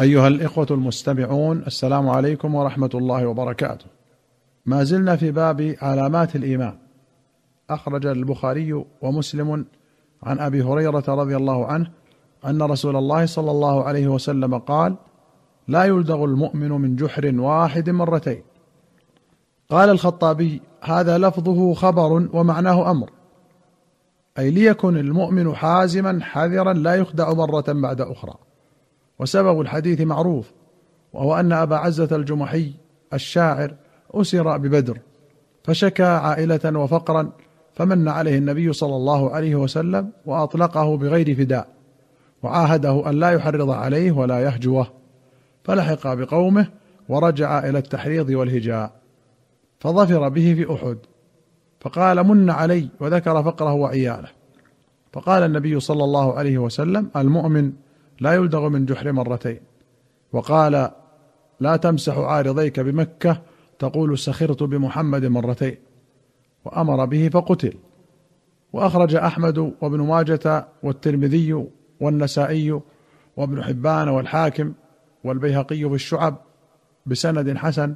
أيها الإخوة المستمعون السلام عليكم ورحمة الله وبركاته. ما زلنا في باب علامات الإيمان. أخرج البخاري ومسلم عن أبي هريرة رضي الله عنه أن رسول الله صلى الله عليه وسلم قال: لا يلدغ المؤمن من جحر واحد مرتين. قال الخطابي: هذا لفظه خبر ومعناه أمر. أي ليكن المؤمن حازما حذرا لا يخدع مرة بعد أخرى. وسبب الحديث معروف وهو أن أبا عزة الجمحي الشاعر أسر ببدر فشكى عائلة وفقرا فمن عليه النبي صلى الله عليه وسلم وأطلقه بغير فداء وعاهده أن لا يحرض عليه ولا يهجوه فلحق بقومه ورجع إلى التحريض والهجاء فظفر به في أحد فقال من علي وذكر فقره وعياله فقال النبي صلى الله عليه وسلم المؤمن لا يلدغ من جحر مرتين. وقال لا تمسح عارضيك بمكة تقول سخرت بمحمد مرتين. وأمر به فقتل. وأخرج أحمد وابن ماجة والترمذي والنسائي وابن حبان والحاكم والبيهقي في الشعب بسند حسن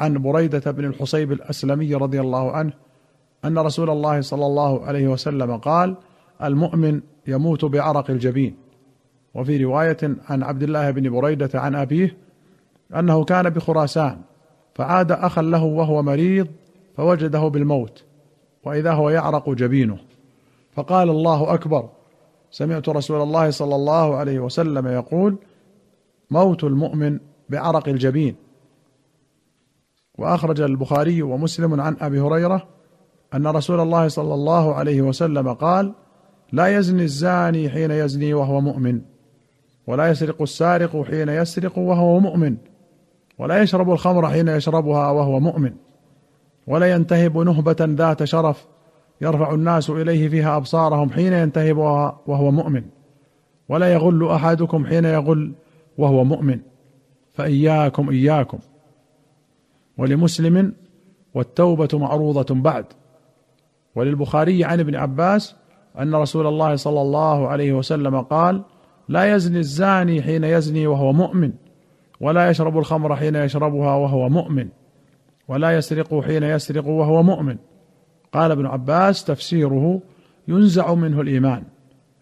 عن بريدة بن الحصيب الأسلمي رضي الله عنه أن رسول الله صلى الله عليه وسلم قال المؤمن يموت بعرق الجبين. وفي رواية عن عبد الله بن بريدة عن أبيه أنه كان بخراسان فعاد أخا له وهو مريض فوجده بالموت وإذا هو يعرق جبينه. فقال الله أكبر سمعت رسول الله صلى الله عليه وسلم يقول موت المؤمن بعرق الجبين. وأخرج البخاري ومسلم عن أبي هريرة أن رسول الله صلى الله عليه وسلم قال لا يزني الزاني حين يزني وهو مؤمن. ولا يسرق السارق حين يسرق وهو مؤمن ولا يشرب الخمر حين يشربها وهو مؤمن ولا ينتهب نهبة ذات شرف يرفع الناس إليه فيها أبصارهم حين ينتهبها وهو مؤمن ولا يغل أحدكم حين يغل وهو مؤمن. فإياكم إياكم. ولمسلم والتوبة معروضة بعد. وللبخاري عن ابن عباس أن رسول الله صلى الله عليه وسلم قال لا يزني الزاني حين يزني وهو مؤمن ولا يشرب الخمر حين يشربها وهو مؤمن ولا يسرق حين يسرق وهو مؤمن. قال ابن عباس تفسيره ينزع منه الإيمان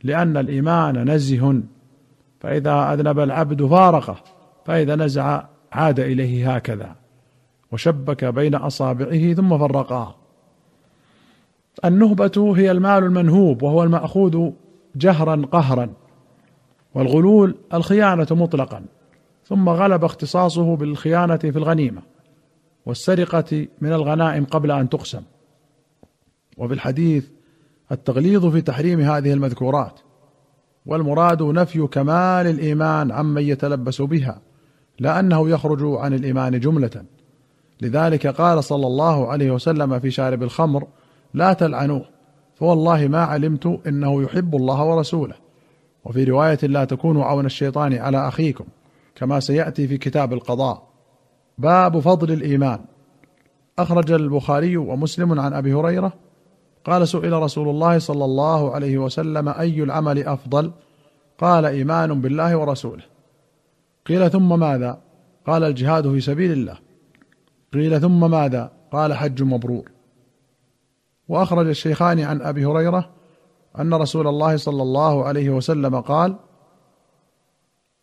لأن الإيمان نزه. فإذا أذنب العبد فارقه فإذا نزع عاد إليه هكذا وشبك بين أصابعه ثم فرقاه. النهبة هي المال المنهوب وهو المأخوذ جهرا قهرا. والغلول الخيانة مطلقا ثم غلب اختصاصه بالخيانة في الغنيمة والسرقة من الغنائم قبل أن تقسم. وفي الحديث التغليظ في تحريم هذه المذكورات والمراد نفي كمال الإيمان عمن يتلبس بها لا انه يخرج عن الإيمان جملة. لذلك قال صلى الله عليه وسلم في شارب الخمر لا تلعنوه فوالله ما علمت إنه يحب الله ورسوله. وفي رواية لا تكونوا عون الشيطان على أخيكم كما سيأتي في كتاب القضاء. باب فضل الإيمان. أخرج البخاري ومسلم عن أبي هريرة قال سئل رسول الله صلى الله عليه وسلم أي العمل أفضل؟ قال إيمان بالله ورسوله. قيل ثم ماذا؟ قال الجهاد في سبيل الله. قيل ثم ماذا؟ قال حج مبرور. وأخرج الشيخان عن أبي هريرة أن رسول الله صلى الله عليه وسلم قال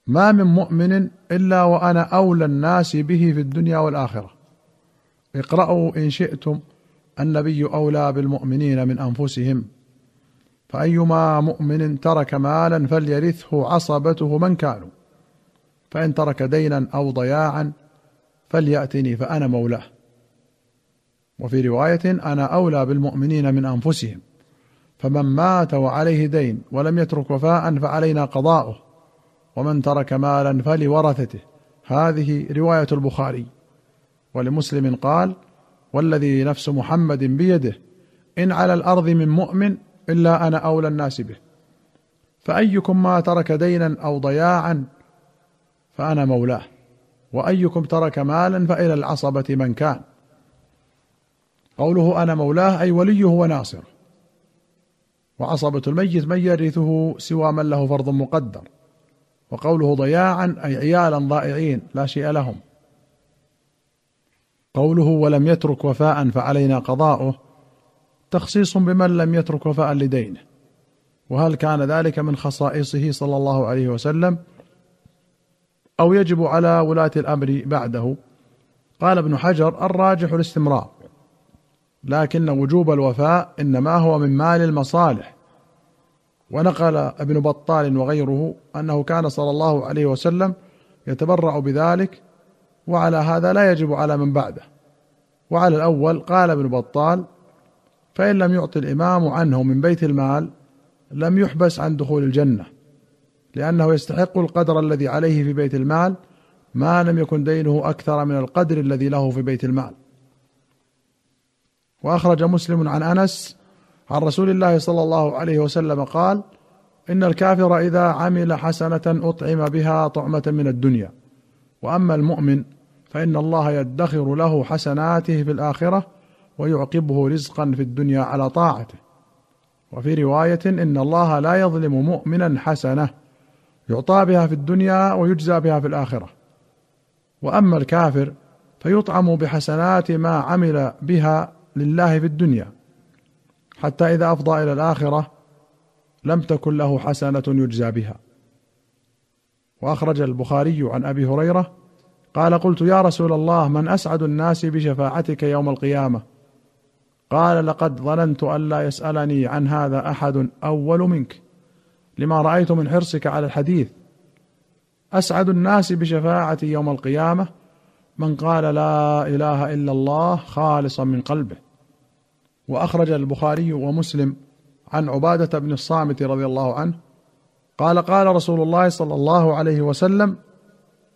ما من مؤمن إلا وأنا أولى الناس به في الدنيا والآخرة. اقرأوا إن شئتم النبي أولى بالمؤمنين من أنفسهم. فأيما مؤمن ترك مالا فليرثه عصبته من كانوا. فإن ترك دينا أو ضياعا فليأتني فأنا مولاه. وفي رواية أنا أولى بالمؤمنين من أنفسهم. فمن مات وعليه دين ولم يترك وفاء فعلينا قضاؤه ومن ترك مالا فلورثته. هذه رواية البخاري. ولمسلم قال والذي نفس محمد بيده إن على الأرض من مؤمن إلا أنا أولى الناس به. فأيكم ما ترك دينا أو ضياعا فأنا مولاه وأيكم ترك مالا فإلى العصبة من كان. قوله أنا مولاه أي وليه وناصره وعصبة الميت من يرثه سوى من له فرض مقدر. وقوله ضياعا أي عيالا ضائعين لا شيء لهم. قوله ولم يترك وفاء فعلينا قضاؤه تخصيص بمن لم يترك وفاء لدينه. وهل كان ذلك من خصائصه صلى الله عليه وسلم؟ أو يجب على ولاة الأمر بعده؟ قال ابن حجر الراجح الاستمرار. لكن وجوب الوفاء إنما هو من مال المصالح. ونقل ابن بطال وغيره أنه كان صلى الله عليه وسلم يتبرع بذلك وعلى هذا لا يجب على من بعده. وعلى الأول قال ابن بطال فإن لم يعطي الإمام عنه من بيت المال لم يحبس عن دخول الجنة لأنه يستحق القدر الذي عليه في بيت المال ما لم يكن دينه أكثر من القدر الذي له في بيت المال. وأخرج مسلم عن أنس عن رسول الله صلى الله عليه وسلم قال إن الكافر إذا عمل حسنة أطعم بها طعمة من الدنيا. وأما المؤمن فإن الله يدخر له حسناته في الآخرة ويعقبه رزقا في الدنيا على طاعته. وفي رواية إن الله لا يظلم مؤمنا حسنة يعطى بها في الدنيا ويجزى بها في الآخرة. وأما الكافر فيطعم بحسنات ما عمل بها لله في الدنيا حتى إذا أفضى إلى الآخرة لم تكن له حسنة يجزى بها. وأخرج البخاري عن أبي هريرة قال قلت يا رسول الله من أسعد الناس بشفاعتك يوم القيامة؟ قال لقد ظننت أن لا يسألني عن هذا أحد أول منك لما رأيت من حرصك على الحديث. أسعد الناس بشفاعتي يوم القيامة؟ من قال لا إله إلا الله خالصا من قلبه. وأخرج البخاري ومسلم عن عبادة بن الصامت رضي الله عنه قال قال رسول الله صلى الله عليه وسلم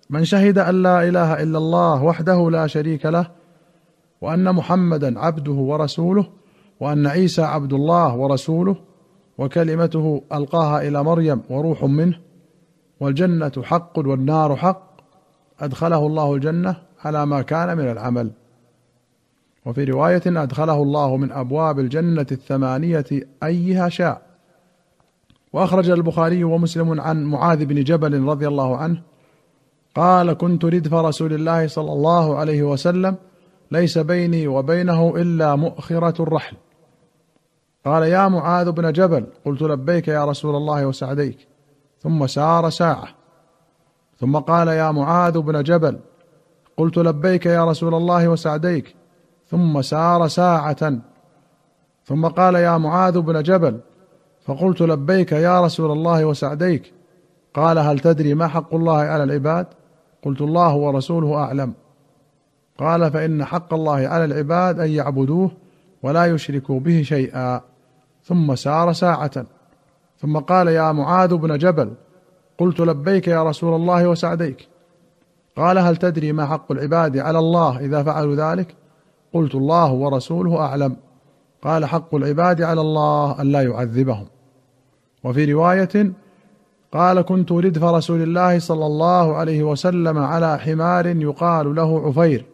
من شهد أن لا إله إلا الله وحده لا شريك له وأن محمدا عبده ورسوله وأن عيسى عبد الله ورسوله وكلمته ألقاها إلى مريم وروح منه والجنة حق والنار حق أدخله الله الجنة على ما كان من العمل. وفي رواية أدخله الله من أبواب الجنة الثمانية أيها شاء. وأخرج البخاري ومسلم عن معاذ بن جبل رضي الله عنه قال كنت ردف رسول الله صلى الله عليه وسلم ليس بيني وبينه إلا مؤخرة الرحل. قال يا معاذ بن جبل قلت لبيك يا رسول الله وسعديك. ثم سار ساعة. ثم قال يا معاذ بن جبل قلت لبيك يا رسول الله وسعديك ثم سار ساعة. ثم قال يا معاذ بن جبل فقلت لبيك يا رسول الله وسعديك. قال هل تدري ما حق الله على العباد؟ قلت الله ورسوله أعلم. قال فإن حق الله على العباد أن يعبدوه ولا يشركوا به شيئا. ثم سار ساعة. ثم قال يا معاذ بن جبل قلت لبيك يا رسول الله وسعديك. قال هل تدري ما حق العباد على الله إذا فعلوا ذلك؟ قلت الله ورسوله أعلم. قال حق العباد على الله أن لا يعذبهم. وفي رواية قال كنت ردف رسول الله صلى الله عليه وسلم على حمار يقال له عفير.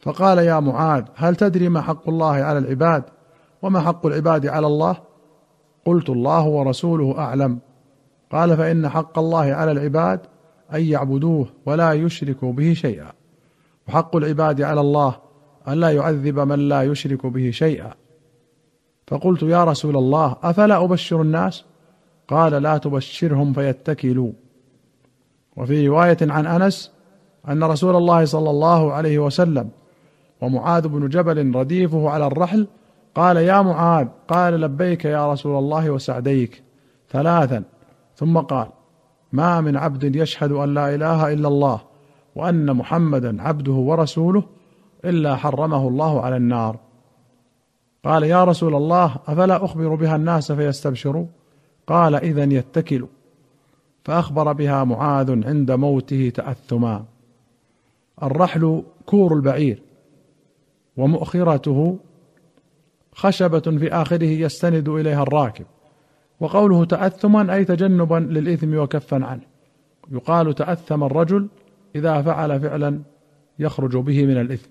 فقال يا معاذ هل تدري ما حق الله على العباد؟ وما حق العباد على الله؟ قلت الله ورسوله أعلم. قال فإن حق الله على العباد أن يعبدوه ولا يشركوا به شيئا. وحق العباد على الله ان لا يعذب من لا يشرك به شيئا. فقلت يا رسول الله أفلا أبشر الناس؟ قال لا تبشرهم فيتكلوا. وفي رواية عن أنس أن رسول الله صلى الله عليه وسلم ومعاذ بن جبل رديفه على الرحل قال يا معاذ قال لبيك يا رسول الله وسعديك ثلاثا. ثم قال ما من عبد يشهد أن لا إله إلا الله وأن محمدا عبده ورسوله إلا حرمه الله على النار. قال يا رسول الله أفلا أخبر بها الناس فيستبشروا؟ قال اذا يتكلوا. فأخبر بها معاذ عند موته تأثما. الرحل كور البعير ومؤخرته خشبة في آخره يستند إليها الراكب. وقوله تأثما أي تجنبا للإثم وكفا عنه. يقال تأثم الرجل إذا فعل فعلا يخرج به من الإثم.